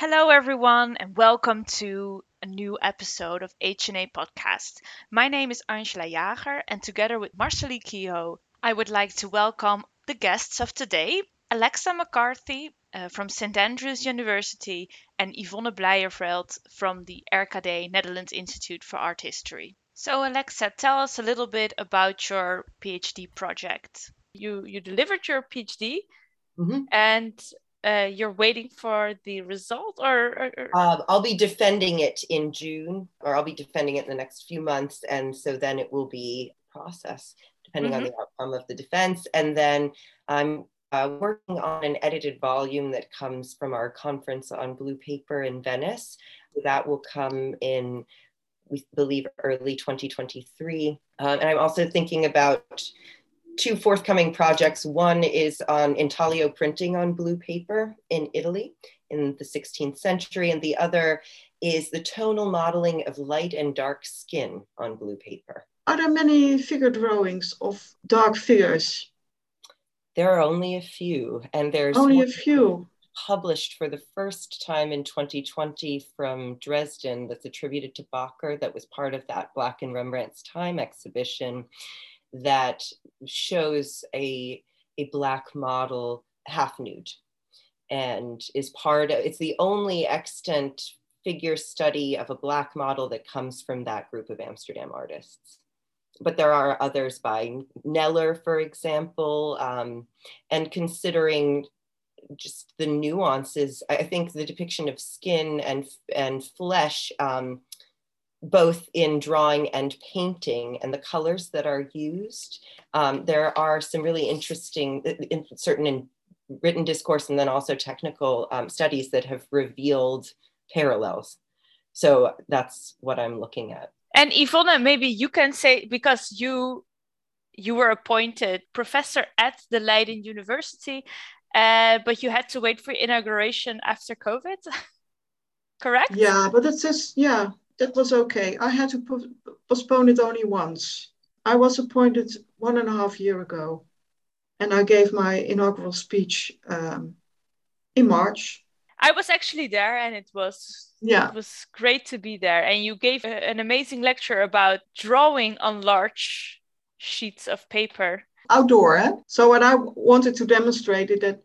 Hello, everyone, and welcome to a new episode of HNA Podcast. My name is Angela Jager, and together with Marsely Kehoe, I would like to welcome the guests of today Alexa McCarthy uh, from St Andrews University and Yvonne Bleyerveld from the RKD Netherlands Institute for Art History. So, Alexa, tell us a little bit about your PhD project. You you delivered your PhD, Mhm. and uh, you're waiting for the result, or, or, Um, I'll be defending it in June, or I'll be defending it in the next few months, and so then it will be a process depending on the outcome of the defense. And then I'm uh, working on an edited volume that comes from our conference on blue paper in Venice. That will come in, we believe, early 2023. Um, and I'm also thinking about two forthcoming projects. One is on intaglio printing on blue paper in Italy in the 16th century, and the other is the tonal modeling of light and dark skin on blue paper. Are there many figure drawings of dark figures? There are only a few, and there's Only a few. published for the first time in 2020 from Dresden that's attributed to Bacher, that was part of that Black and Rembrandt's Time exhibition that shows a, a Black model half nude and is part of, it's the only extant figure study of a Black model that comes from that group of Amsterdam artists. But there are others by Neller, for example, um, and considering just the nuances. I think the depiction of skin and and flesh, um, both in drawing and painting, and the colors that are used. Um, there are some really interesting, in certain in written discourse, and then also technical um, studies that have revealed parallels. So that's what I'm looking at. and Yvonne, maybe you can say because you you were appointed professor at the Leiden University, uh, but you had to wait for inauguration after COVID. Correct? Yeah, but it's just yeah, that was okay. I had to po- postpone it only once. I was appointed one and a half year ago, and I gave my inaugural speech um, in March. I was actually there, and it was Yeah, it was great to be there. And you gave a- an amazing lecture about drawing on large sheets of paper. outdoor. Eh? So what I wanted to demonstrate is that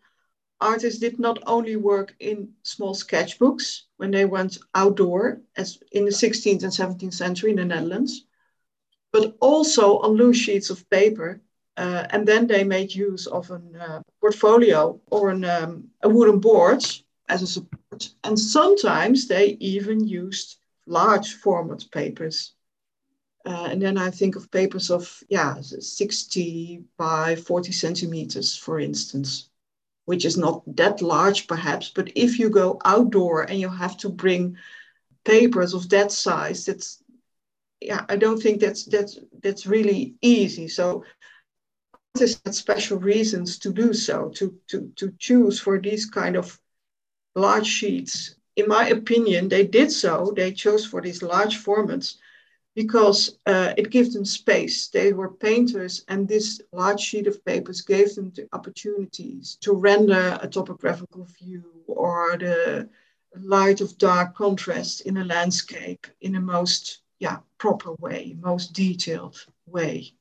artists did not only work in small sketchbooks when they went outdoor, as in the 16th and 17th century in the Netherlands, but also on loose sheets of paper. Uh, and then they made use of a uh, portfolio or an, um, a wooden board as a support. And sometimes they even used large format papers. Uh, and then I think of papers of, yeah, 60 by 40 centimeters, for instance, which is not that large perhaps. But if you go outdoor and you have to bring papers of that size, that's, yeah, I don't think that's, that's, that's really easy. So artists had special reasons to do so, to, to, to choose for these kind of large sheets. In my opinion, they did so, they chose for these large formats because uh, it gives them space. They were painters, and this large sheet of papers gave them the opportunities to render a topographical view or the light of dark contrast in a landscape in a most yeah proper way, most detailed way.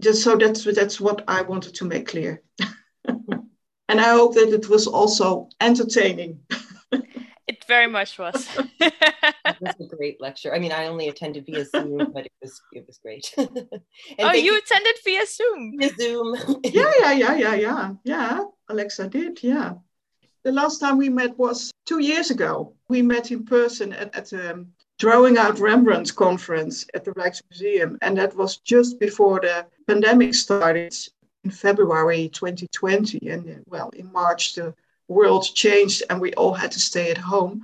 Just so that's that's what I wanted to make clear. and I hope that it was also entertaining. It very much was. It was a great lecture. I mean, I only attended via Zoom, but it was it was great. oh, thank you attended via Zoom. via Zoom. yeah, yeah, yeah, yeah, yeah, yeah. Alexa did, yeah. The last time we met was two years ago. We met in person at, at the Drawing Out Rembrandt conference at the Rijksmuseum, and that was just before the pandemic started in February 2020. And uh, well, in March the world changed and we all had to stay at home.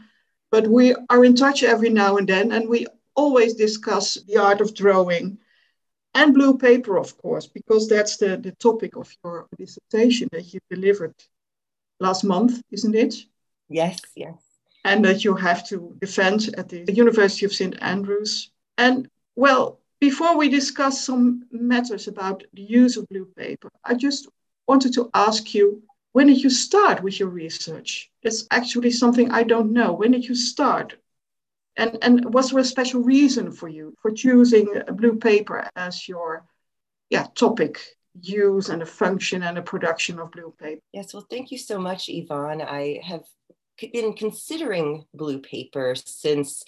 But we are in touch every now and then, and we always discuss the art of drawing and blue paper, of course, because that's the, the topic of your dissertation that you delivered last month, isn't it? yes, yes. And that you have to defend at the University of St. Andrews. And well, before we discuss some matters about the use of blue paper, I just wanted to ask you when did you start with your research? It's actually something I don't know. When did you start? And, and was there a special reason for you for choosing blue paper as your yeah, topic use and the function and the production of blue paper? Yes, well, thank you so much, Yvonne. I have been considering blue paper since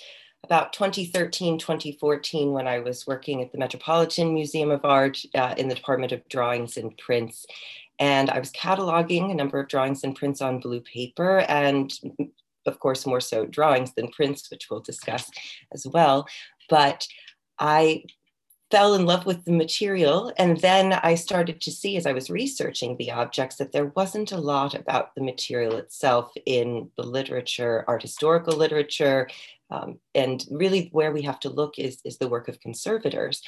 about 2013, 2014, when I was working at the Metropolitan Museum of Art uh, in the Department of Drawings and Prints. And I was cataloging a number of drawings and prints on blue paper, and of course, more so drawings than prints, which we'll discuss as well. But I fell in love with the material. And then I started to see, as I was researching the objects, that there wasn't a lot about the material itself in the literature, art historical literature. Um, and really, where we have to look is, is the work of conservators.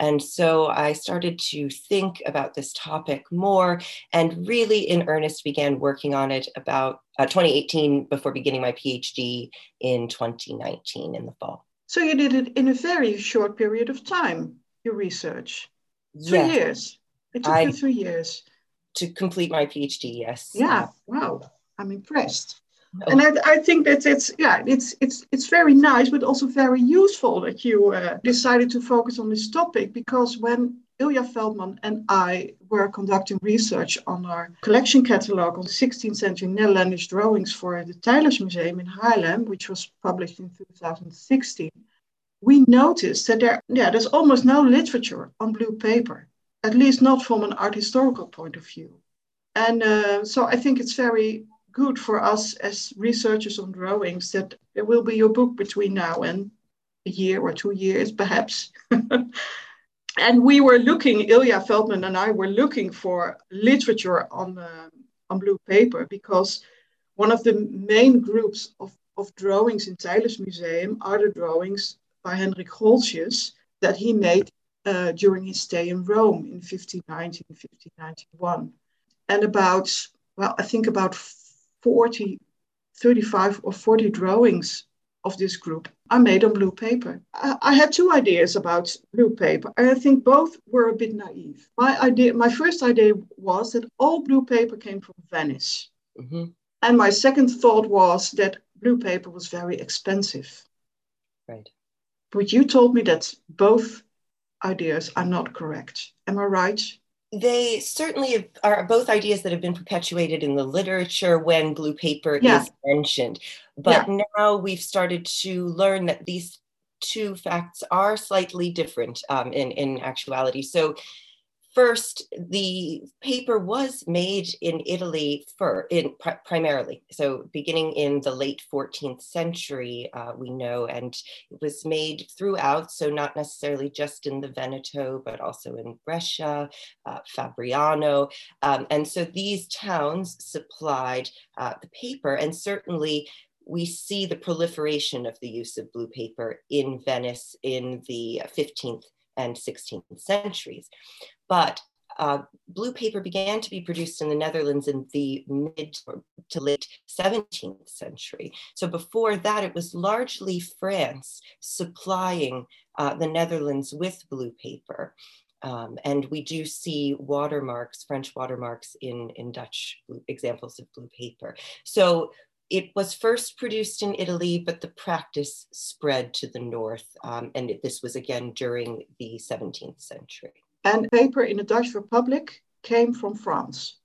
And so I started to think about this topic more and really in earnest began working on it about uh, 2018 before beginning my PhD in 2019 in the fall. So you did it in a very short period of time, your research. Three yes. years. It took I, you three years. To complete my PhD, yes. Yeah, wow. I'm impressed. And I, I, think that it's yeah it's it's it's very nice, but also very useful that you uh, decided to focus on this topic because when Ilja Veldman and I were conducting research on our collection catalog on 16th century Netherlandish drawings for the Teylers Museum in Haarlem, which was published in 2016, we noticed that there yeah there's almost no literature on blue paper, at least not from an art historical point of view. And uh, so I think it's very good for us as researchers on drawings that there will be your book between now and a year or two years, perhaps. and we were looking, Ilja Veldman and I were looking for literature on, uh, on blue paper because one of the main groups of, of drawings in Teylers Museum are the drawings by Hendrik Goltzius that he made uh, during his stay in Rome in 1590 1591. And about, well, I think about 40, 35 or 40 drawings of this group are made on blue paper. I, I, had two ideas about blue paper, and I think both were a bit naive. My idea, my first idea was that all blue paper came from Venice. Mm-hmm. And my second thought was that blue paper was very expensive. Right. But you told me that both ideas are not correct. Am I right? They certainly are both ideas that have been perpetuated in the literature when blue paper yeah. is mentioned. But yeah. now we've started to learn that these two facts are slightly different um, in, in actuality. So First, the paper was made in Italy for in primarily, so beginning in the late 14th century, uh, we know, and it was made throughout. So not necessarily just in the Veneto, but also in Brescia, uh, Fabriano, um, and so these towns supplied uh, the paper, and certainly we see the proliferation of the use of blue paper in Venice in the 15th and 16th centuries. But uh, blue paper began to be produced in the Netherlands in the mid to late 17th century. So before that, it was largely France supplying uh, the Netherlands with blue paper. Um, and we do see watermarks, French watermarks in, in Dutch examples of blue paper. So it was first produced in Italy, but the practice spread to the north. Um, and this was again during the 17th century. And paper in the Dutch Republic came from France.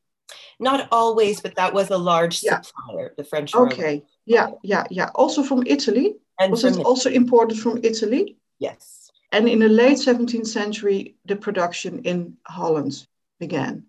Not always, but that was a large yeah. supplier, the French. Okay, yeah, yeah, yeah. Also from Italy. And was it Italy. also imported from Italy? Yes. And in the late 17th century, the production in Holland began.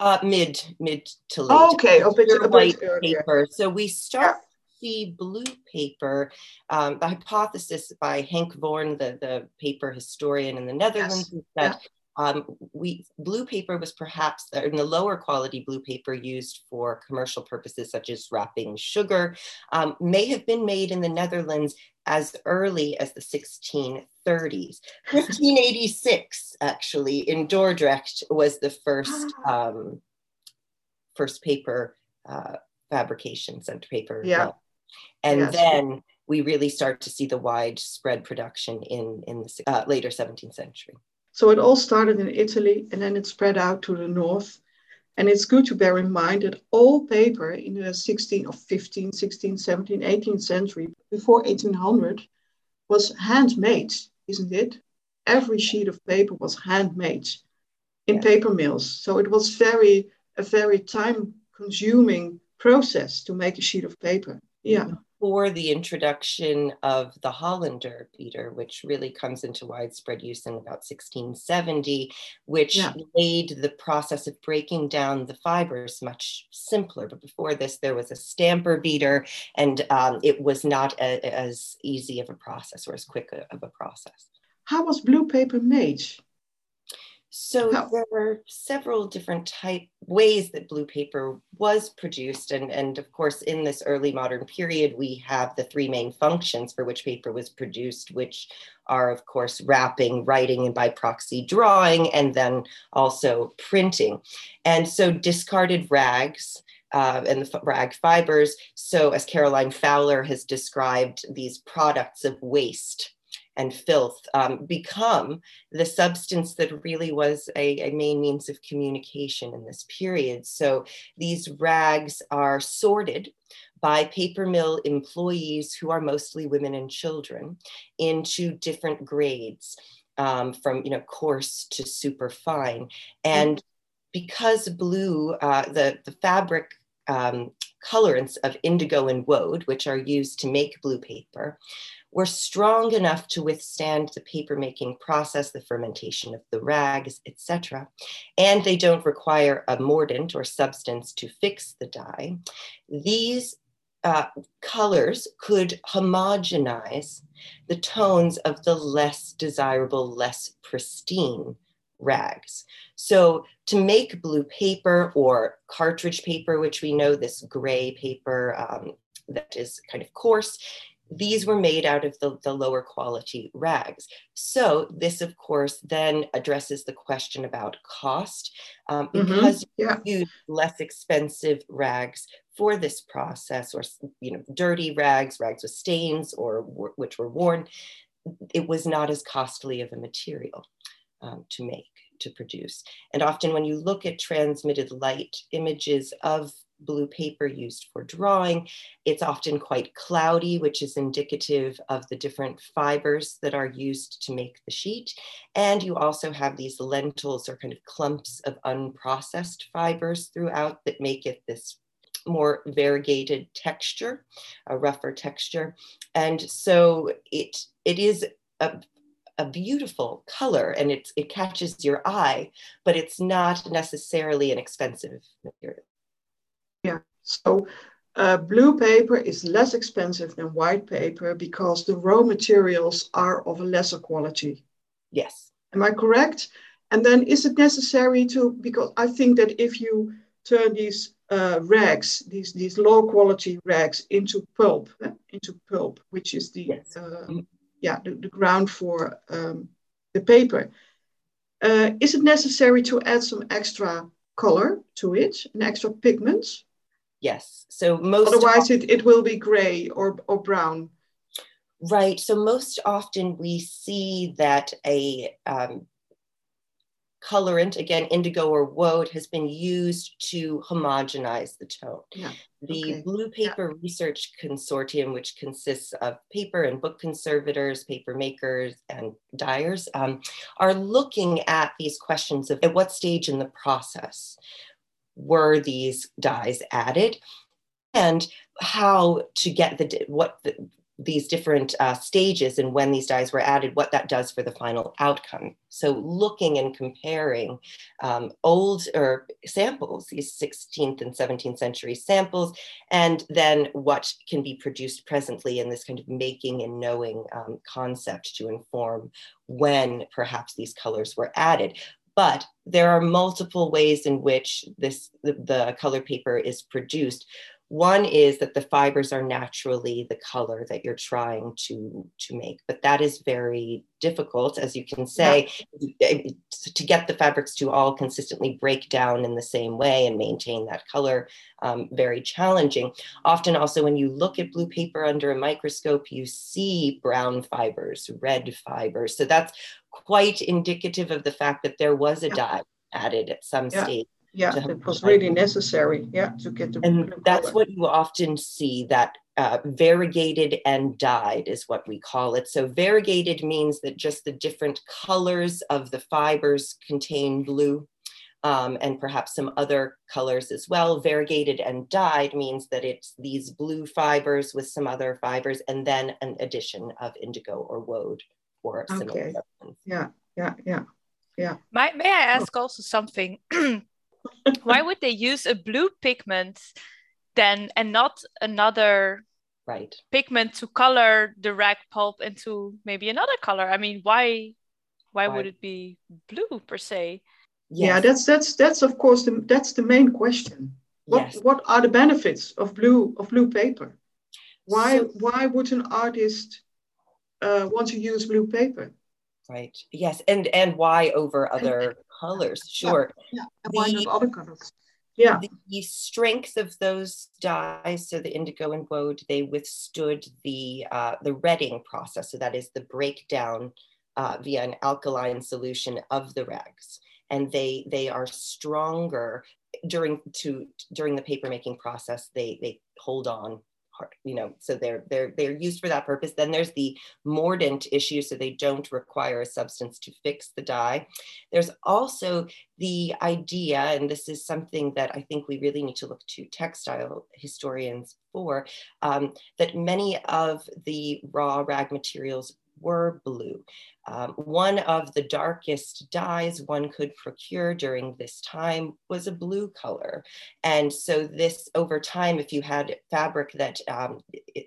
Uh, mid mid to late. Okay, a bit, a white paper. So we start the blue paper. Um, the hypothesis by Henk Voorn, the, the paper historian in the Netherlands, yes. that yeah. Um, we blue paper was perhaps in the lower quality blue paper used for commercial purposes such as wrapping sugar um, may have been made in the Netherlands as early as the 1630s. 1586 actually in Dordrecht was the first ah. um, first paper uh, fabrication center paper. Yeah. And yes. then we really start to see the widespread production in in the uh, later 17th century. So it all started in Italy and then it spread out to the north. And it's good to bear in mind that all paper in the 16th or 15th, 16th, 17th, 18th century, before 1800, was handmade, isn't it? Every sheet of paper was handmade in yeah. paper mills. So it was very a very time consuming process to make a sheet of paper. Yeah. Before the introduction of the Hollander beater, which really comes into widespread use in about 1670, which yeah. made the process of breaking down the fibers much simpler. But before this, there was a stamper beater, and um, it was not a, as easy of a process or as quick of a process. How was blue paper made? So oh. there were several different type ways that blue paper was produced. And, and of course, in this early modern period, we have the three main functions for which paper was produced, which are, of course, wrapping, writing, and by proxy drawing, and then also printing. And so discarded rags uh, and the rag fibers. So, as Caroline Fowler has described, these products of waste and filth um, become the substance that really was a, a, main means of communication in this period. So these rags are sorted by paper mill employees who are mostly women and children into different grades um, from you know coarse to super fine and because blue uh, the the fabric um, colorants of indigo and woad which are used to make blue paper were strong enough to withstand the papermaking process, the fermentation of the rags, etc. And they don't require a mordant or substance to fix the dye. These uh, colors could homogenize the tones of the less desirable, less pristine rags. So to make blue paper or cartridge paper, which we know this gray paper um, that is kind of coarse, these were made out of the, the lower quality rags. So this, of course, then addresses the question about cost um, mm-hmm. because mm-hmm. yeah. you use less expensive rags for this process, or you know, dirty rags, rags with stains, or which were worn. It was not as costly of a material um, to make to produce. And often, when you look at transmitted light images of blue paper used for drawing. It's often quite cloudy, which is indicative of the different fibers that are used to make the sheet. And you also have these lentils or kind of clumps of unprocessed fibers throughout that make it this more variegated texture, a rougher texture. And so it, it is a, a beautiful color and it's, it catches your eye, but it's not necessarily an expensive material. Yeah, so uh, blue paper is less expensive than white paper because the raw materials are of a lesser quality. Yes. Am I correct? And then is it necessary to, because I think that if you turn these uh, rags, these, these low quality rags into pulp, eh, into pulp, which is the, yes. uh, yeah, the, the, ground for um, the paper, uh, is it necessary to add some extra color to it, an extra pigment? Yes. So most otherwise it, it will be gray or, or brown. Right. So most often we see that a um, colorant, again, indigo or woad, has been used to homogenize the tone. Yeah. The okay. Blue Paper yeah. Research Consortium, which consists of paper and book conservators, paper makers, and dyers, um, are looking at these questions of at what stage in the process were these dyes added and how to get the what the, these different uh, stages and when these dyes were added, what that does for the final outcome. So looking and comparing um, old or samples, these 16th and 17th century samples, and then what can be produced presently in this kind of making and knowing um, concept to inform when perhaps these colors were added. But there are multiple ways in which this the, the color paper is produced. One is that the fibers are naturally the color that you're trying to, to make, but that is very difficult, as you can say, yeah. to get the fabrics to all consistently break down in the same way and maintain that color, um, very challenging. Often also when you look at blue paper under a microscope, you see brown fibers, red fibers. So that's quite indicative of the fact that there was a yeah. dye added at some yeah. stage Yeah, it was really necessary. Yeah, to get the. And that's color. what you often see that uh, variegated and dyed is what we call it. So variegated means that just the different colors of the fibers contain blue. Um, and perhaps some other colors as well. Variegated and dyed means that it's these blue fibers with some other fibers, and then an addition of indigo or woad or similar okay. Yeah, yeah, yeah, yeah. May, may I ask oh. also something? Why would they use a blue pigment then and not another right pigment to color the rag pulp into maybe another color? I mean, why why, why? would it be blue per se? Yes. Yeah, that's that's that's of course the that's the main question. What yes. what are the benefits of blue of blue paper? Why so, why would an artist uh, want to use blue paper? Right. Yes, and and why over other colors? Sure. Yeah. yeah. Why not other colors? Yeah. The strength of those dyes, so the indigo and woad, they withstood the uh, the retting process. So that is the breakdown uh, via an alkaline solution of the rags and they they are stronger during to during the paper making process they they hold on you know so they're they're they're used for that purpose. Then there's the mordant issue so they don't require a substance to fix the dye. There's also the idea and this is something that i think we really need to look to textile historians for um, that many of the raw rag materials were blue. Um, one of the darkest dyes one could procure during this time was a blue color. And so this over time, if you had fabric that um,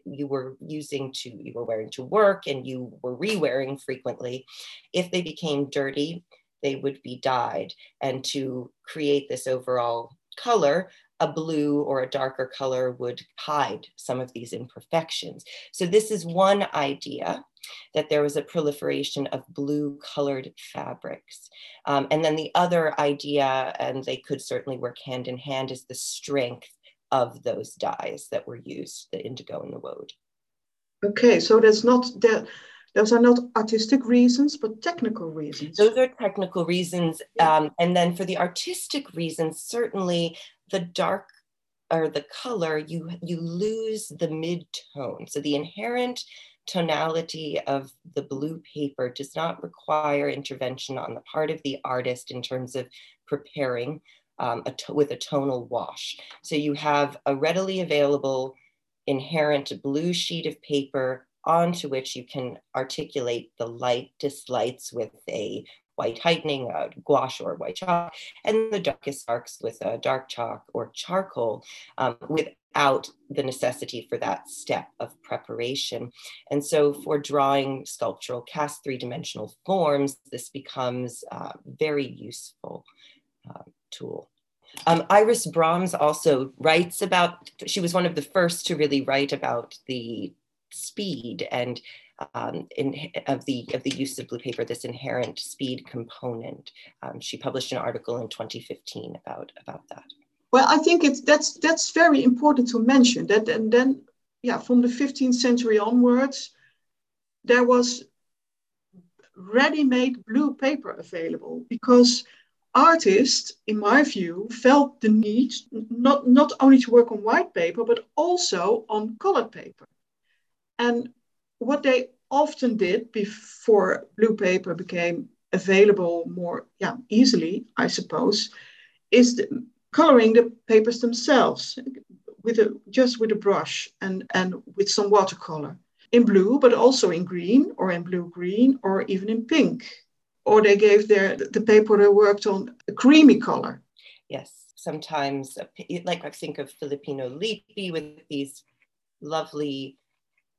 you were using to, you were wearing to work and you were re-wearing frequently, if they became dirty, they would be dyed. And to create this overall color, a blue or a darker color would hide some of these imperfections. So this is one idea that there was a proliferation of blue colored fabrics. Um, and then the other idea, and they could certainly work hand in hand, is the strength of those dyes that were used, the indigo and the woad. Okay, so that's not that those are not artistic reasons, but technical reasons. Those are technical reasons. Um, and then for the artistic reasons, certainly the dark or the color, you, you lose the mid tone. So the inherent tonality of the blue paper does not require intervention on the part of the artist in terms of preparing um, a with a tonal wash. So you have a readily available inherent blue sheet of paper onto which you can articulate the lightest lights with a white heightening, a gouache or white chalk, and the darkest darks with a dark chalk or charcoal um, without the necessity for that step of preparation. And so for drawing sculptural cast three-dimensional forms, this becomes a very useful uh, tool. Um, Iris Brahms also writes about, she was one of the first to really write about the speed and um, in, of the of the use of blue paper, this inherent speed component. Um, she published an article in 2015 about about that. Well, I think it's that's that's very important to mention that, and then yeah, from the 15th century onwards, there was ready-made blue paper available because artists, in my view, felt the need not, not only to work on white paper, but also on colored paper. And what they often did before blue paper became available more yeah, easily, I suppose, is the, coloring the papers themselves with a, just with a brush and, and with some watercolor in blue, but also in green or in blue green or even in pink. Or they gave their the paper they worked on a creamy color. Yes, sometimes like I think of Filippino Lippi with these lovely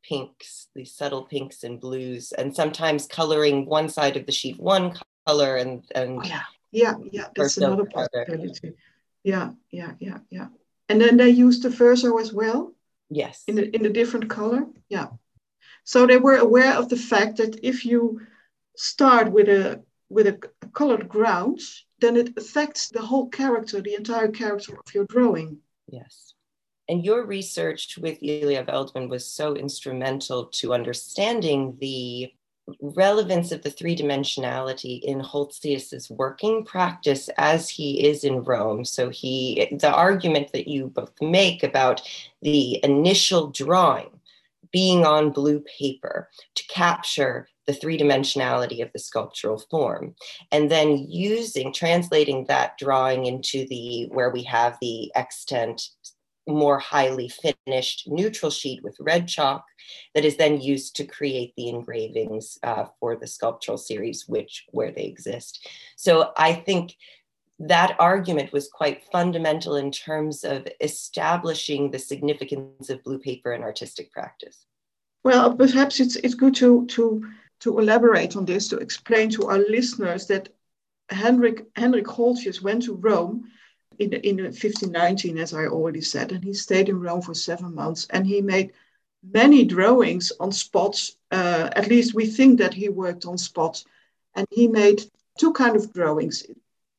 pinks, these subtle pinks and blues, and sometimes coloring one side of the sheet one color and and oh, yeah, yeah, mm, yeah. That's another possibility. Yeah, yeah, yeah, yeah. And then they used the verso as well. Yes. In the in a different color. Yeah. So they were aware of the fact that if you start with a with a colored ground, then it affects the whole character, the entire character of your drawing. Yes. And your research with Ilja Veldman was so instrumental to understanding the relevance of the three dimensionality in Goltzius's working practice as he is in Rome. So he, the argument that you both make about the initial drawing being on blue paper to capture the three dimensionality of the sculptural form, and then using, translating that drawing into the where we have the extant more highly finished neutral sheet with red chalk that is then used to create the engravings uh, for the sculptural series, which where they exist. So I think that argument was quite fundamental in terms of establishing the significance of blue paper in artistic practice. Well, perhaps it's it's good to to to elaborate on this to explain to our listeners that Henrik Hendrik Goltzius went to Rome in, in 1519, as I already said, and he stayed in Rome for seven months and he made many drawings on spots. Uh, at least we think that he worked on spots, and he made two kind of drawings: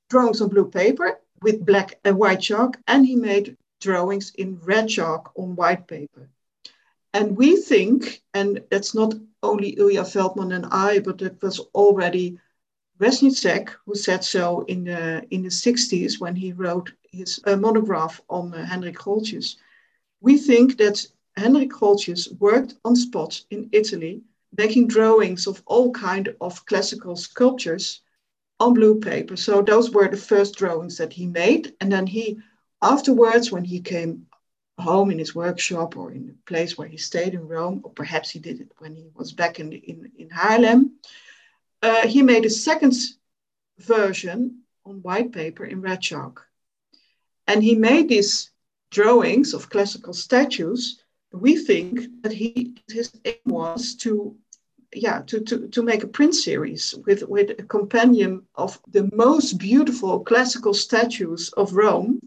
drawings on blue paper with black and white chalk, and he made drawings in red chalk on white paper. And we think, and that's not only Ilja Veldman and I, but it was already Reznicek, who said so in the, in the 60s when he wrote his uh, monograph on uh, Hendrik Goltzius. We think that Hendrik Goltzius worked on spots in Italy, making drawings of all kind of classical sculptures on blue paper. So those were the first drawings that he made. And then he, afterwards, when he came home in his workshop or in the place where he stayed in Rome, or perhaps he did it when he was back in, in, in Haarlem, uh, he made a second version on white paper in red chalk. And he made these drawings of classical statues. We think that he his aim was to yeah, to, to, to make a print series with, with a compendium of the most beautiful classical statues of Rome,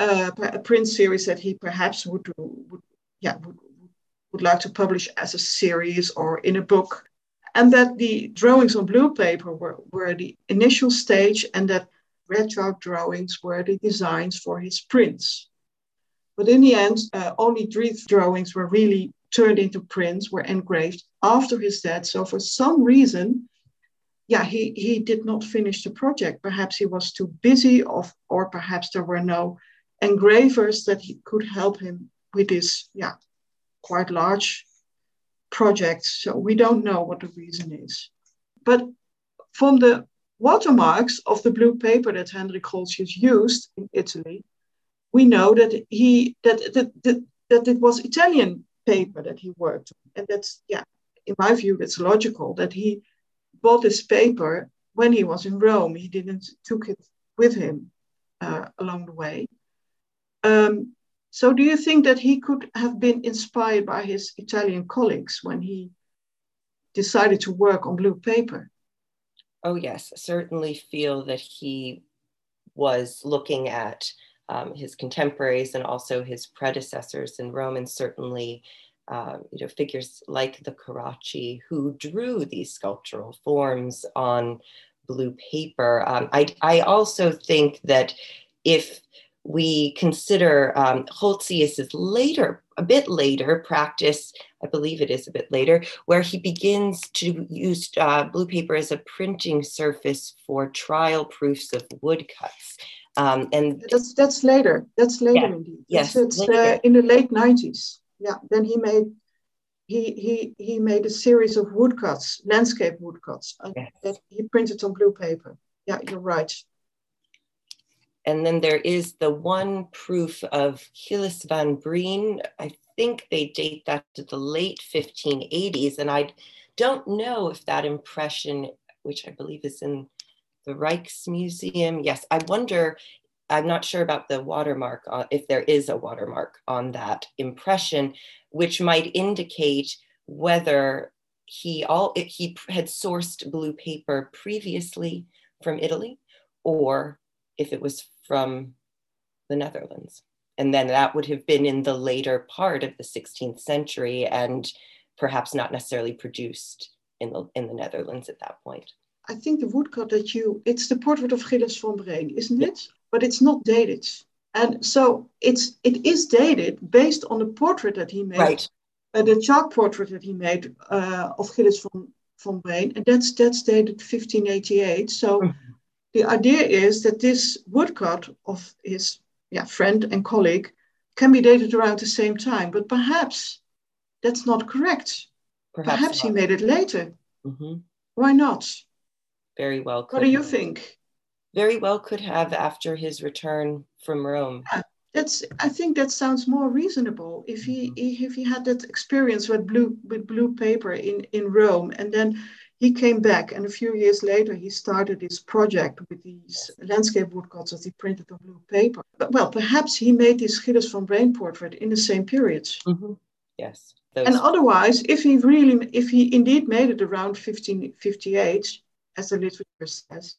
uh, a print series that he perhaps would, would yeah, would, would like to publish as a series or in a book and that the drawings on blue paper were, were the initial stage and that red chalk drawings were the designs for his prints. But in the end, uh, only three drawings were really turned into prints, were engraved after his death. So for some reason, yeah, he, he did not finish the project. Perhaps he was too busy, or, or perhaps there were no engravers that he could help him with this, yeah, quite large projects. So we don't know what the reason is. But from the watermarks of the blue paper that Hendrik Goltzius used in Italy, we know that he that, that, that, that it was Italian paper that he worked on. And that's yeah, in my view, that's logical that he bought this paper when he was in Rome. He didn't took it with him uh, along the way. Um, so, do you think that he could have been inspired by his Italian colleagues when he decided to work on blue paper? Oh, yes, certainly feel that he was looking at um, his contemporaries and also his predecessors in Rome, and certainly uh, you know figures like the Carracci who drew these sculptural forms on blue paper. Um, I, I also think that if we consider um, Goltzius's later, a bit later practice, I believe it is a bit later, where he begins to use uh, blue paper as a printing surface for trial proofs of woodcuts. Um, and that's that's later. That's later yeah, indeed. Yes, it's uh, in the late nineties. Yeah. Then he made he he he made a series of woodcuts, landscape woodcuts, uh, yes. that he printed on blue paper. Yeah, you're right. And then there is the one proof of Gilles van Breen. I think they date that to the late 1580s. And I don't know if that impression, which I believe is in the Rijksmuseum, yes, I wonder, I'm not sure about the watermark, uh, if there is a watermark on that impression, which might indicate whether he all he had sourced blue paper previously from Italy or if it was from the Netherlands. And then that would have been in the later part of the 16th century and perhaps not necessarily produced in the, in the Netherlands at that point. I think the woodcut that you, it's the portrait of Gilles van Breen, isn't yeah. it? But it's not dated. And so it's it is dated based on the portrait that he made, right. Uh, the chalk portrait that he made uh, of Gilles van von Breen, and that's that's dated 1588. So Mhm. The idea is that this woodcut of his yeah, friend and colleague can be dated around the same time, but perhaps that's not correct. Perhaps, Perhaps, he made it later. Mhm. Why not? very well. What do you have. think? Very well could have after his return from Rome. That's I think that sounds more reasonable. If he if he had that experience with blue with blue paper in in Rome, and then he came back, and a few years later he started this project with these landscape woodcuts that he printed on blue paper. But well, perhaps he made this Gilles van Breen portrait in the same period. Mhm. Yes. Those, And otherwise, if he really, if he indeed made it around 1558, as the literature says,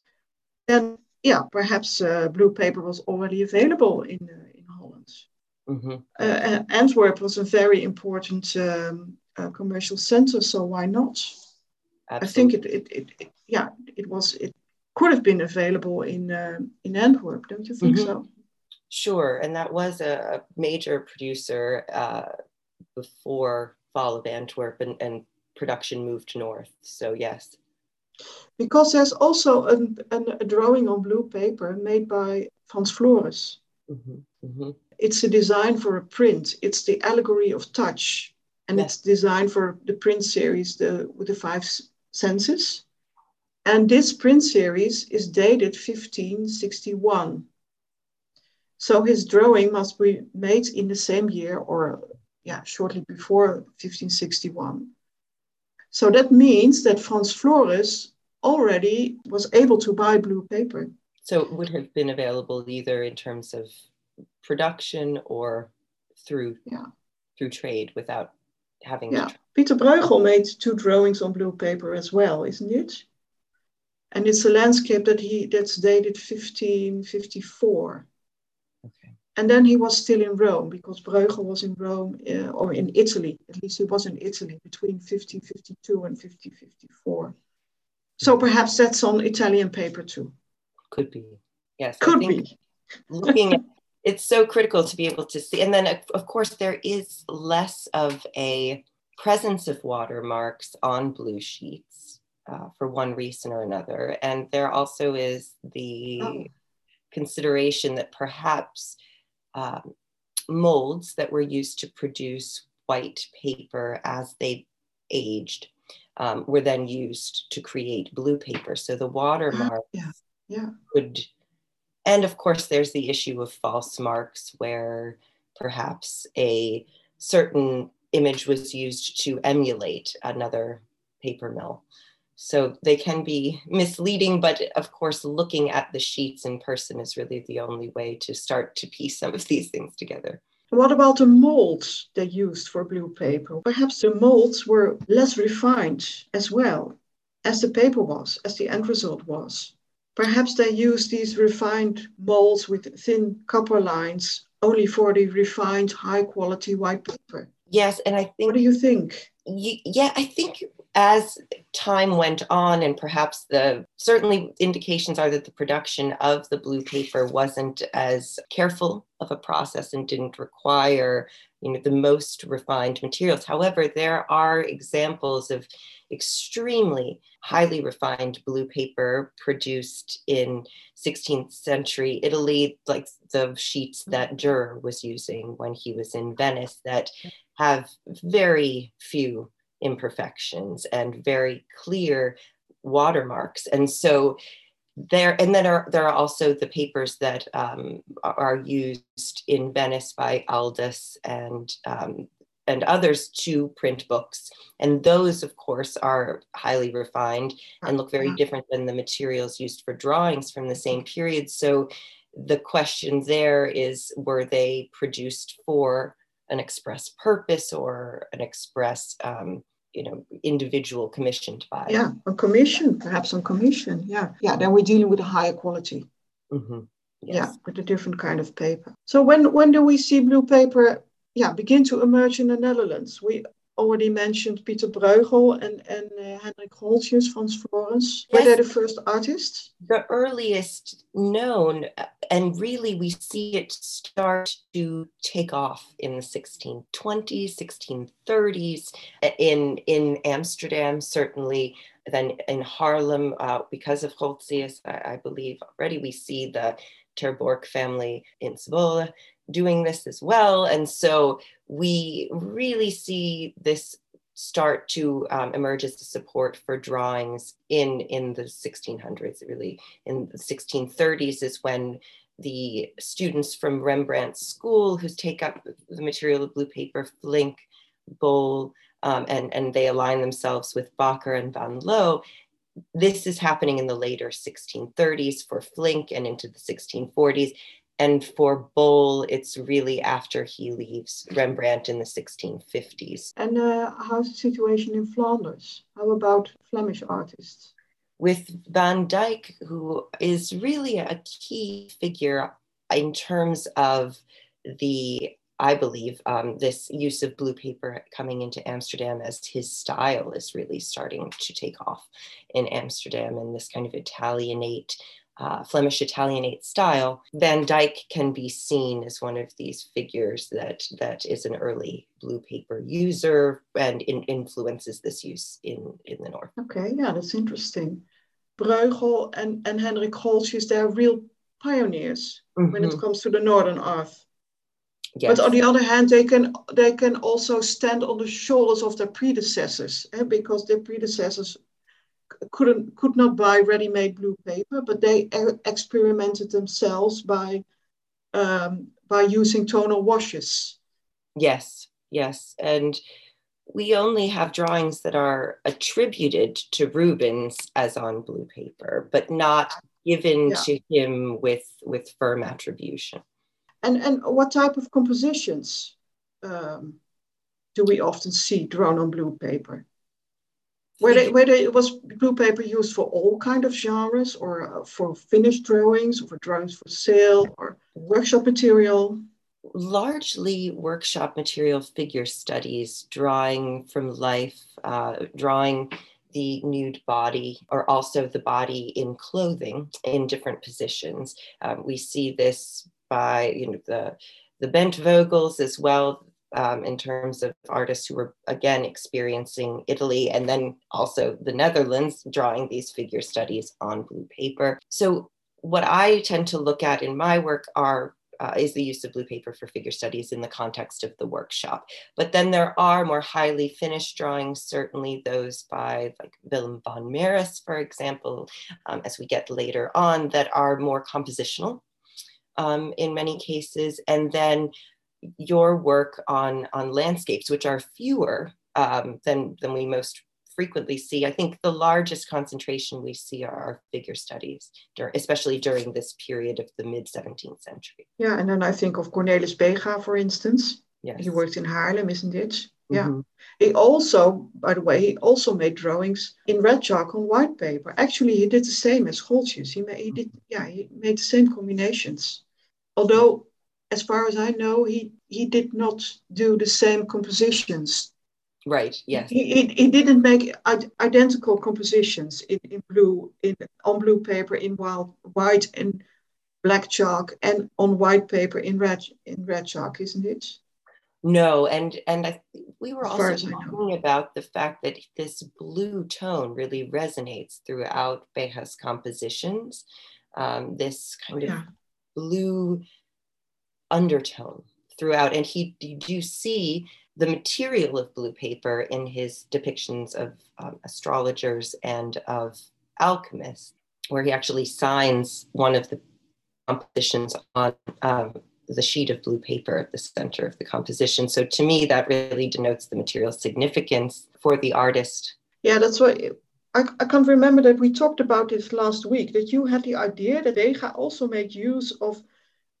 then yeah, perhaps uh, blue paper was already available in uh, in Holland. Mhm. Uh, uh, Antwerp was a very important um, uh, commercial center, so why not? I think it, it, it, it, yeah, it was, it could have been available in uh, in Antwerp, don't you think Mhm. so? Sure, and that was a, major producer uh, before fall of Antwerp, and, and production moved north. So yes, Because there's also an, an, a drawing on blue paper made by Frans Floris. hmm hmm It's a design for a print. It's the allegory of touch, and Yeah. it's designed for the print series, the with the five s- senses. And this print series is dated 1561. So his drawing must be made in the same year, or yeah, shortly before 1561. So that means that Frans Floris already was able to buy blue paper. So it would have been available either in terms of production or through Yeah. through trade without having Yeah. Peter Bruegel made two drawings on blue paper as well, isn't it? And it's a landscape that he that's dated 1554. okay. And then he was still in Rome because Bruegel was in Rome uh, or in Italy. At least he was in Italy between 1552 and 1554. So perhaps that's on Italian paper too. Could be. Yes. I Could think be. looking at it's so critical to be able to see and then of- course there is less of a presence of watermarks on blue sheets uh, for one reason or another and there also is the Oh. consideration that perhaps um, molds that were used to produce white paper as they aged um, were then used to create blue paper so the watermarks yeah, yeah. could and of course there's the issue of false marks where perhaps a certain image was used to emulate another paper mill so they can be misleading but of course looking at the sheets in person is really the only way to start to piece some of these things together What about the molds they used for blue paper? Perhaps the molds were less refined as well as the paper was, as the end result was. Perhaps they use these refined molds with thin copper lines only for the refined high quality white paper. yes and i think What do you think? Ye- yeah, I think as time went on, and perhaps the certainly indications are that the production of the blue paper wasn't as careful of a process and didn't require, you know, the most refined materials. However, there are examples of extremely highly refined blue paper produced in 16th century Italy, like the sheets that Dürer was using when he was in Venice, that have very few imperfections and very clear watermarks. And so there, and then are, there are also the papers that um, are used in Venice by Aldus and um, and others to print books. And those, of course, are highly refined and look very different than the materials used for drawings from the same period. So the question there is were they produced for an express purpose or an express um, you know individual commissioned by Yeah, on commission, perhaps on commission. Yeah, yeah. Then we're dealing with a higher quality. Mhm. yeah with a different kind of paper so when when do we see blue paper yeah begin to emerge in the netherlands we already mentioned Peter Bruegel and, and uh, Hendrik Goltzius, Frans Floris. Were they the first artists? The earliest known, and really we see it start to take off in the 1620s, 1630s, in, in Amsterdam, certainly. Then in Haarlem, uh, because of Goltzius, I, I believe already we see the Ter Borch family in Zwolle doing this as well. And so we really see this start to um, emerge as the support for drawings in, in the 1600s, really in the 1630s is when the students from Rembrandt's school who take up the material of blue paper, Flinck, Bol, um, and, and they align themselves with Backer and Van Loo. This is happening in the later 1630s for Flinck and into the 1640s. And for Bol, it's really after he leaves Rembrandt in the 1650s. And uh, how's the situation in Flanders? How about Flemish artists? With Van Dyck, who is really a key figure in terms of the, I believe, um, this use of blue paper coming into Amsterdam as his style is really starting to take off in Amsterdam and this kind of Italianate uh, Flemish Italianate style, Van Dyck can be seen as one of these figures that, that is an early blue paper user and in, influences this use in, in the North. Okay, yeah, that's interesting. Bruegel and, and Hendrik Goltzius, they're real pioneers mm-hmm. when it mm-hmm. comes to the Northern art. Yes. But on the other hand, they can they can also stand on the shoulders of their predecessors eh, because their predecessors couldn't could not buy ready-made blue paper, but they experimented themselves by um, by using tonal washes. Yes, yes, and we only have drawings that are attributed to Rubens as on blue paper, but not given yeah. to him with with firm attribution. And and what type of compositions um, do we often see drawn on blue paper? Whether, whether it was blue paper used for all kind of genres or uh, for finished drawings or for drawings for sale or workshop material? Largely workshop material figure studies, drawing from life, uh, drawing the nude body or also the body in clothing in different positions. Um, we see this by you know the the Bentvogels as well um, in terms of artists who were again experiencing Italy and then also the Netherlands, drawing these figure studies on blue paper. So, what I tend to look at in my work are uh, is the use of blue paper for figure studies in the context of the workshop. But then there are more highly finished drawings, certainly those by like Willem van Mieris, for example, um, as we get later on, that are more compositional um, in many cases. And then your work on on landscapes, which are fewer um, than than we most frequently see. I think the largest concentration we see are our figure studies, especially during this period of the mid 17th century. Yeah, and then I think of Cornelis Bega, for instance. Yes. He worked in Haarlem, isn't it? Mm-hmm. Yeah. He also, by the way, he also made drawings in red chalk on white paper. Actually, he did the same as Goltzius. He made, he did, yeah, he made the same combinations. Although as far as I know, he he did not do the same compositions. Right. Yes. He, he, he didn't make identical compositions in, in blue in on blue paper in wild white and black chalk and on white paper in red in red chalk, isn't it? No, and and I, we were also talking about the fact that this blue tone really resonates throughout Bega's compositions. Um, this kind of yeah. blue undertone throughout. And he, you do see the material of blue paper in his depictions of um, astrologers and of alchemists, where he actually signs one of the compositions on um, the sheet of blue paper at the center of the composition. So to me, that really denotes the material significance for the artist. Yeah, that's what I, I can't remember that we talked about this last week, that you had the idea that Bega also made use of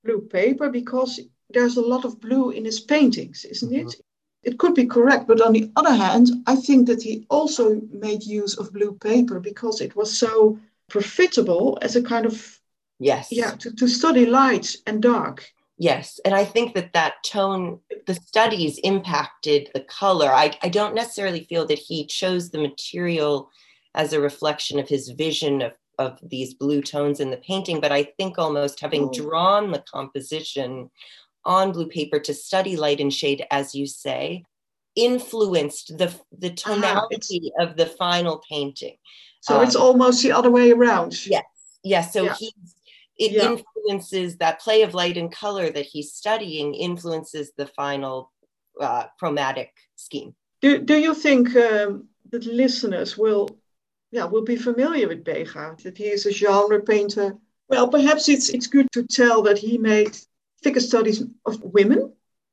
blue paper because there's a lot of blue in his paintings, isn't mm-hmm. it? It could be correct, but on the other hand, I think that he also made use of blue paper because it was so profitable as a kind of yes, yeah, to, to study light and dark. Yes, and I think that that tone, the studies impacted the color. I, I don't necessarily feel that he chose the material as a reflection of his vision of, of these blue tones in the painting, but I think almost having oh. drawn the composition on blue paper to study light and shade, as you say, influenced the, the ah, tonality of the final painting. So um, it's almost the other way around. Yes, yes. So yeah. he's it yeah. influences that play of light and color that he's studying influences the final uh, chromatic scheme. Do, do you think um, that listeners will yeah will be familiar with Bega that he is a genre painter? Well, perhaps it's it's good to tell that he made figure studies of women.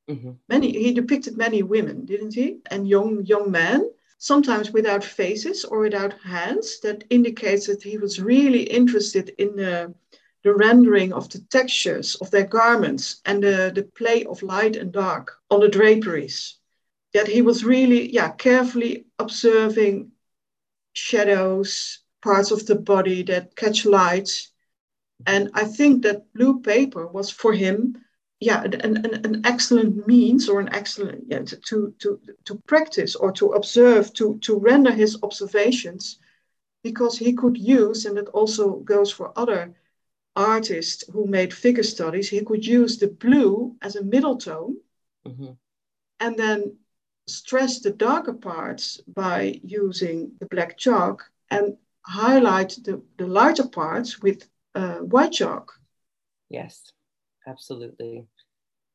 Mm-hmm. Many he depicted many women, didn't he? And young young men, sometimes without faces or without hands. That indicates that he was really interested in the the rendering of the textures of their garments and the, the play of light and dark on the draperies. That he was really, yeah, carefully observing shadows, parts of the body that catch light. And I think that blue paper was for him, yeah, an, an, an excellent means or an excellent, yeah, to, to, to practice or to observe, to, to render his observations, because he could use, and it also goes for other artists who made figure studies, he could use the blue as a middle tone mm-hmm. and then stress the darker parts by using the black chalk and highlight the, the lighter parts with uh, white chalk. Yes, absolutely.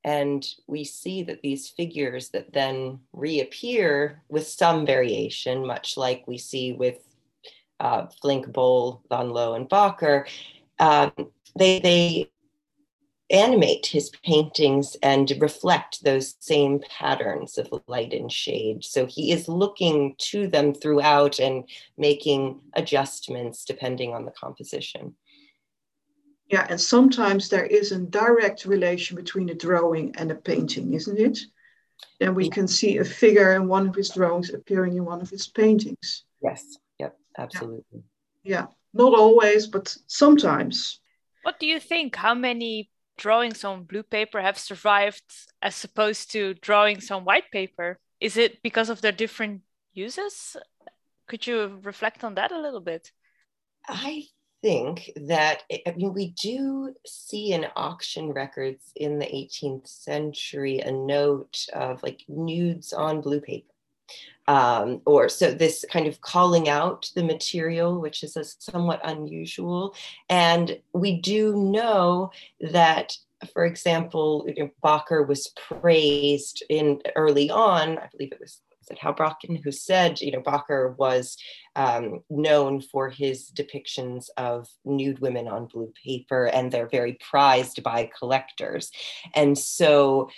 And we see that these figures that then reappear with some variation, much like we see with uh, Flinck, Bol, Van Loo, and Backer, um, they, they animate his paintings and reflect those same patterns of light and shade. So he is looking to them throughout and making adjustments depending on the composition. Yeah, and sometimes there is a direct relation between a drawing and a painting, isn't it? Then we can see a figure in one of his drawings appearing in one of his paintings. Yes, yep, absolutely. yeah. yeah. Not always, but sometimes. What do you think? How many drawings on blue paper have survived as opposed to drawings on white paper? Is it because of their different uses? Could you reflect on that a little bit? I think that I mean we do see in auction records in the 18th century a note of like nudes on blue paper um, or so this kind of calling out the material, which is a somewhat unusual. And we do know that, for example, you know, Backer was praised in early on. I believe it was it Houbraken who said, you know, Backer was um, known for his depictions of nude women on blue paper, and they're very prized by collectors. And so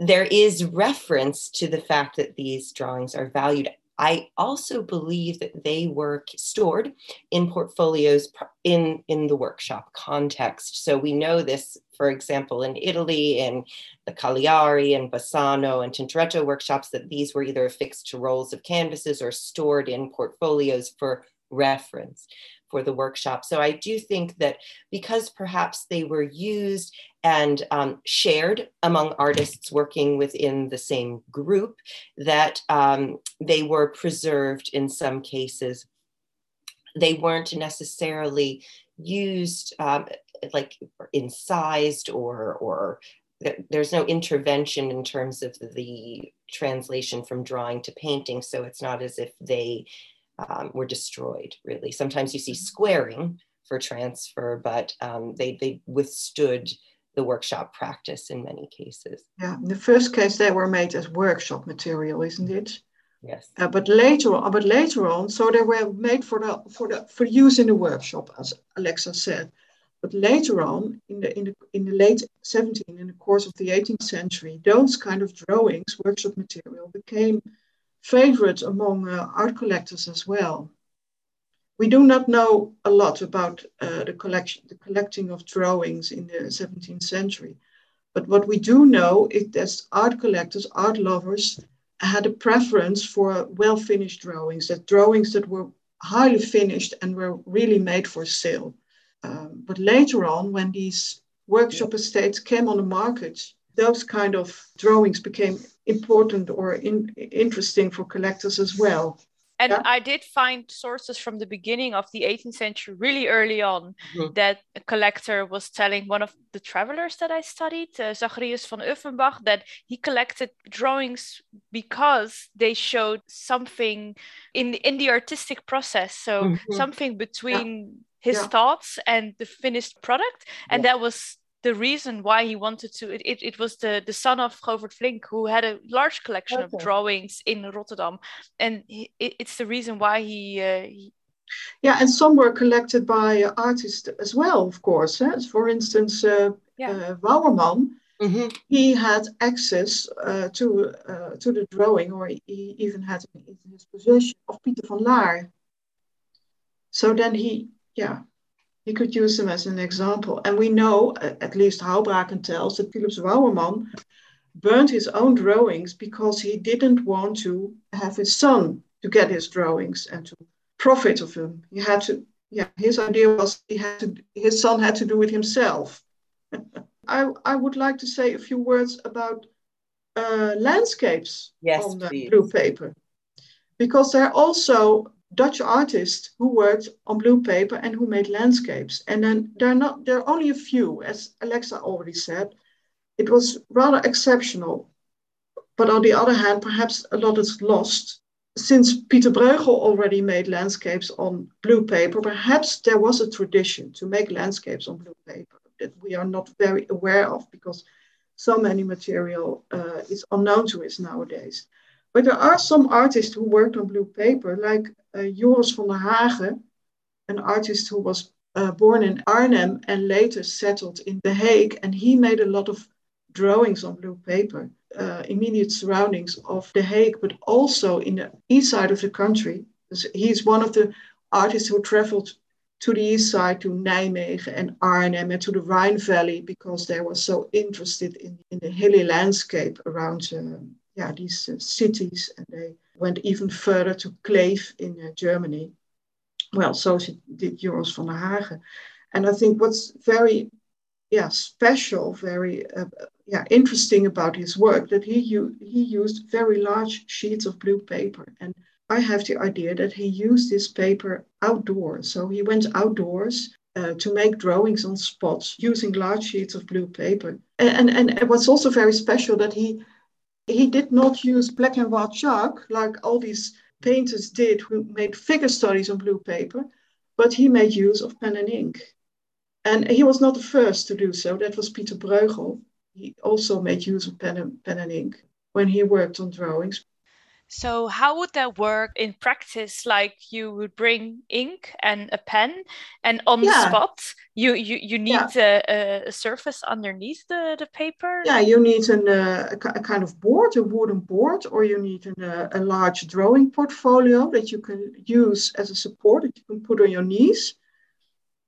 there is reference to the fact that these drawings are valued. I also believe that they were stored in portfolios in, in the workshop context. So we know this, for example, in Italy, in the Caliari and Bassano and Tintoretto workshops, that these were either affixed to rolls of canvases or stored in portfolios for reference for the workshop. So I do think that because perhaps they were used and um, shared among artists working within the same group, that um, they were preserved in some cases. They weren't necessarily used um, like incised or or there's no intervention in terms of the translation from drawing to painting so it's not as if they um, were destroyed, really. Sometimes you see mm-hmm. squaring for transfer, but um, they, they withstood the workshop practice in many cases. Yeah, in the first case, they were made as workshop material, isn't it? Yes. Uh, but later on, but later on, so they were made for the for the for use in the workshop, as Alexa said. But later on, in the in the in the late 17th, in the course of the 18th century, those kind of drawings, workshop material, became favorite among uh, art collectors as well. We do not know a lot about uh, the collection, the collecting of drawings in the 17th century, but what we do know is that art collectors, art lovers, had a preference for well-finished drawings, that drawings that were highly finished and were really made for sale. Um, but later on, when these workshop estates came on the market, those kind of drawings became important or in, interesting for collectors as well. And yeah. I did find sources from the beginning of the 18th century, really early on, mm-hmm. that a collector was telling one of the travelers that I studied, uh, Zacharias van Uffenbach, that he collected drawings because they showed something in in the artistic process. So mm-hmm. something between yeah. his yeah. thoughts and the finished product, and that was the reason why he wanted to it, it, it was the the son of Govert Flinck who had a large collection okay. of drawings in Rotterdam and he, it, it's the reason why he, uh, he, yeah and some were collected by uh, artists as well of course eh? for instance uh, yeah. uh, Wouwerman mm-hmm. he had access uh, to uh, to the drawing or he even had in his possession of Pieter van Laar so then he yeah he could use them as an example. And we know, at least Houbraken tells, that Philips Wouwerman burned his own drawings because he didn't want to have his son to get his drawings and to profit of them. He had to, yeah, his idea was he had to, his son had to do it himself. I, I would like to say a few words about uh, landscapes yes, on blue paper because they're also Dutch artists who worked on blue paper and who made landscapes. And then there are not there are only a few, as Alexa already said. It was rather exceptional. But on the other hand, perhaps a lot is lost. Since Peter Bruegel already made landscapes on blue paper, perhaps there was a tradition to make landscapes on blue paper that we are not very aware of because so many material uh, is unknown to us nowadays. But there are some artists who worked on blue paper, like uh, Joris van der Hagen, an artist who was uh, born in Arnhem and later settled in The Hague. And he made a lot of drawings on blue paper, uh, immediate surroundings of The Hague, but also in the east side of the country. He's one of the artists who traveled to the east side, to Nijmegen and Arnhem and to the Rhine Valley because they were so interested in, in the hilly landscape around um, yeah, these uh, cities. And they went even further to Kleve in uh, Germany. Well, so did Joris van der Hagen. And I think what's very yeah, special, very uh, yeah, interesting about his work that he, u- he used very large sheets of blue paper. And I have the idea that he used this paper outdoors. So he went outdoors uh, to make drawings on spots using large sheets of blue paper. And, and, and what's also very special that he he did not use black and white chalk like all these painters did who made figure studies on blue paper, but he made use of pen and ink. And he was not the first to do so. That was Peter Bruegel. He also made use of pen and, pen and ink when he worked on drawings. So how would that work in practice? Like you would bring ink and a pen, and on yeah. the spot, you you, you need yeah. a, a, surface underneath the, the paper. Yeah, you need an, uh, a, kind of board, a wooden board, or you need an, uh, a large drawing portfolio that you can use as a support that you can put on your knees,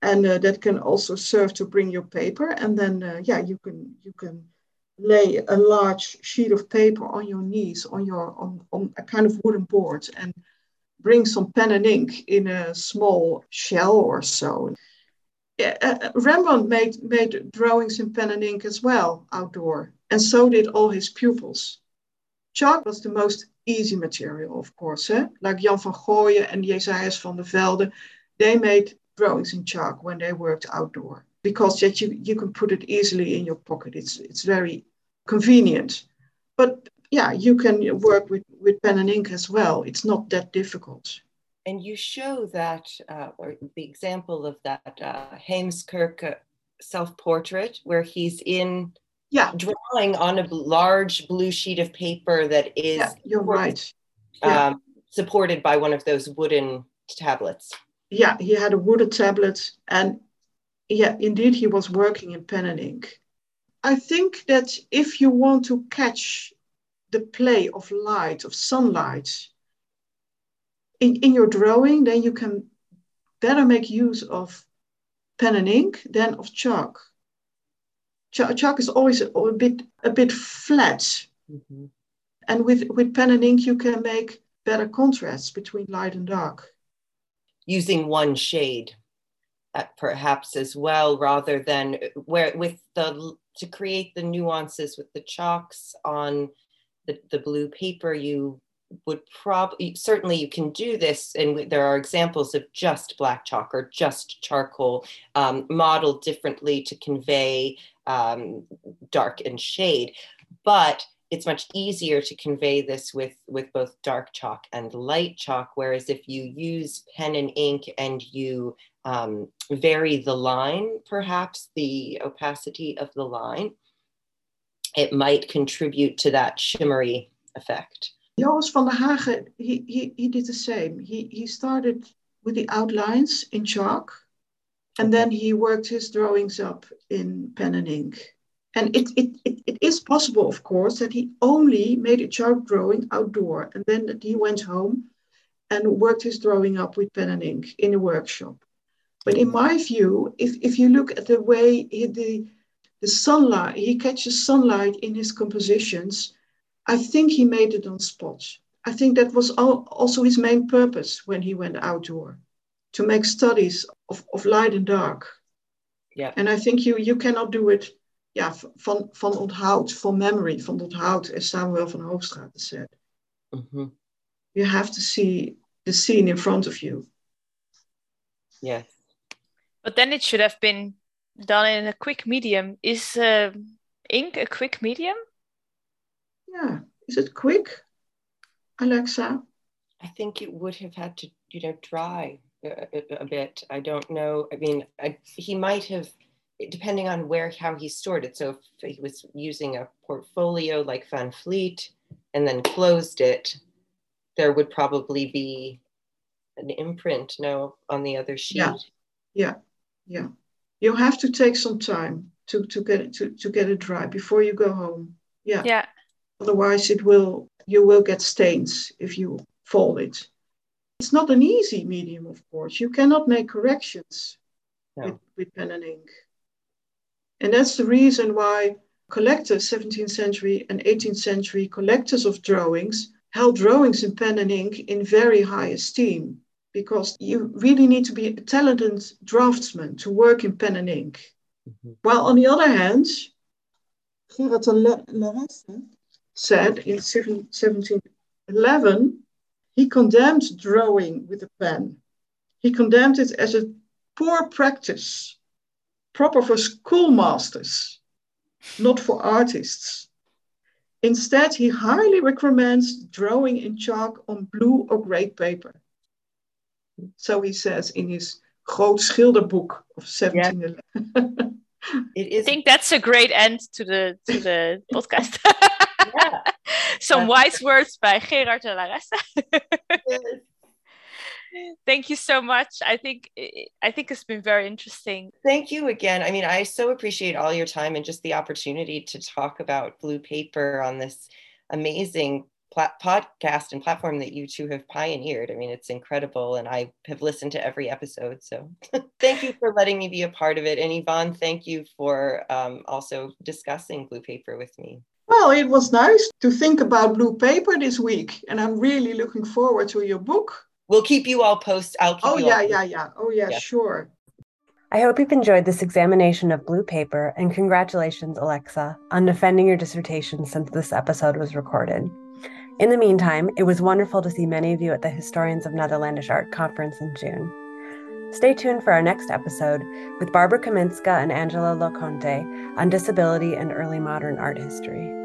and uh, that can also serve to bring your paper. And then uh, yeah, you can you can lay a large sheet of paper on your knees on your on, on a kind of wooden board and bring some pen and ink in a small shell or so. Uh, Rembrandt made, made drawings in pen and ink as well outdoor, and so did all his pupils. Chalk was the most easy material, of course, eh? like Jan van Goyen and Jesajas van der Velde. They made drawings in chalk when they worked outdoor because that you, you can put it easily in your pocket. It's, it's very convenient. But yeah, you can work with, with pen and ink as well. It's not that difficult. And you show that, uh, or the example of that uh, Heemskerk uh, self portrait, where he's in yeah. drawing on a large blue sheet of paper that is yeah, you're right. Um, yeah. supported by one of those wooden tablets. Yeah, he had a wooden tablet, and yeah, indeed, he was working in pen and ink. I think that if you want to catch the play of light, of sunlight, in, in your drawing, then you can better make use of pen and ink than of chalk. Ch- chalk is always a, a, bit a bit flat, mm-hmm. and with with pen and ink you can make better contrasts between light and dark. Using one shade. uh, perhaps as well, rather than where with the to create the nuances with the chalks on the, the blue paper, you would probably certainly you can do this and there are examples of just black chalk or just charcoal um, modeled differently to convey um, dark and shade. But it's much easier to convey this with with both dark chalk and light chalk whereas if you use pen and ink and you um, vary the line perhaps the opacity of the line it might contribute to that shimmery effect Joris van der Hagen, he, he, he did the same. He, he started with the outlines in chalk and then he worked his drawings up in pen and ink. And it, it, it, it is possible, of course, that he only made a chalk drawing outdoor and then that he went home and worked his drawing up with pen and ink in a workshop. But in my view, if, if you look at the way he, the, the sunlight, he catches sunlight in his compositions, I think he made it on spot. I think that was also his main purpose when he went outdoor, to make studies of, of light and dark. Yeah. And I think you you cannot do it, yeah, van, van onthoud, from memory, van onthoud, as Samuel van Hoogstraat said. Mm-hmm. You have to see the scene in front of you. Yes. But then it should have been done in a quick medium. Is uh, ink a quick medium? Yeah. Is it quick, Alexa? I think it would have had to, you know, dry a, a, a bit. I don't know. I mean, I, he might have, depending on where, how he stored it. So if he was using a portfolio like Van Vliet and then closed it, there would probably be an imprint, no, on the other sheet. Yeah, yeah, yeah. You have to take some time to, to get it to, to get it dry before you go home. Yeah. Yeah. Otherwise, it will you will get stains if you fold it. It's not an easy medium, of course. You cannot make corrections no. with, with pen and ink. And that's the reason why collectors, 17th century and 18th century collectors of drawings, held drawings in pen and ink in very high esteem because you really need to be a talented draftsman to work in pen and ink. Mm-hmm. While on the other hand, Gerard Lairesse said in 1711, he condemned drawing with a pen. He condemned it as a poor practice, proper for schoolmasters, not for artists. Instead, he highly recommends drawing in chalk on blue or grey paper. So he says in his Groot Schilderboek of 1711. Yeah. It is. I think that's a great end to the to the podcast. yeah. Some wise words by Gerard de Lairesse. yes. Thank you so much. I think I think it's been very interesting. Thank you again. I mean, I so appreciate all your time and just the opportunity to talk about blue paper on this amazing plat- podcast and platform that you two have pioneered. I mean, it's incredible, and I have listened to every episode. So, thank you for letting me be a part of it. And Yvonne, thank you for um, also discussing blue paper with me. Well, it was nice to think about blue paper this week, and I'm really looking forward to your book. We'll keep you all oh, posted. I'll oh yeah, yeah, yeah. Oh yeah, yeah, sure. I hope you've enjoyed this examination of blue paper, and congratulations, Alexa, on defending your dissertation since this episode was recorded. In the meantime, it was wonderful to see many of you at the Historians of Netherlandish Art conference in June. Stay tuned for our next episode with Barbara Kaminska and Angela Loconte on disability and early modern art history.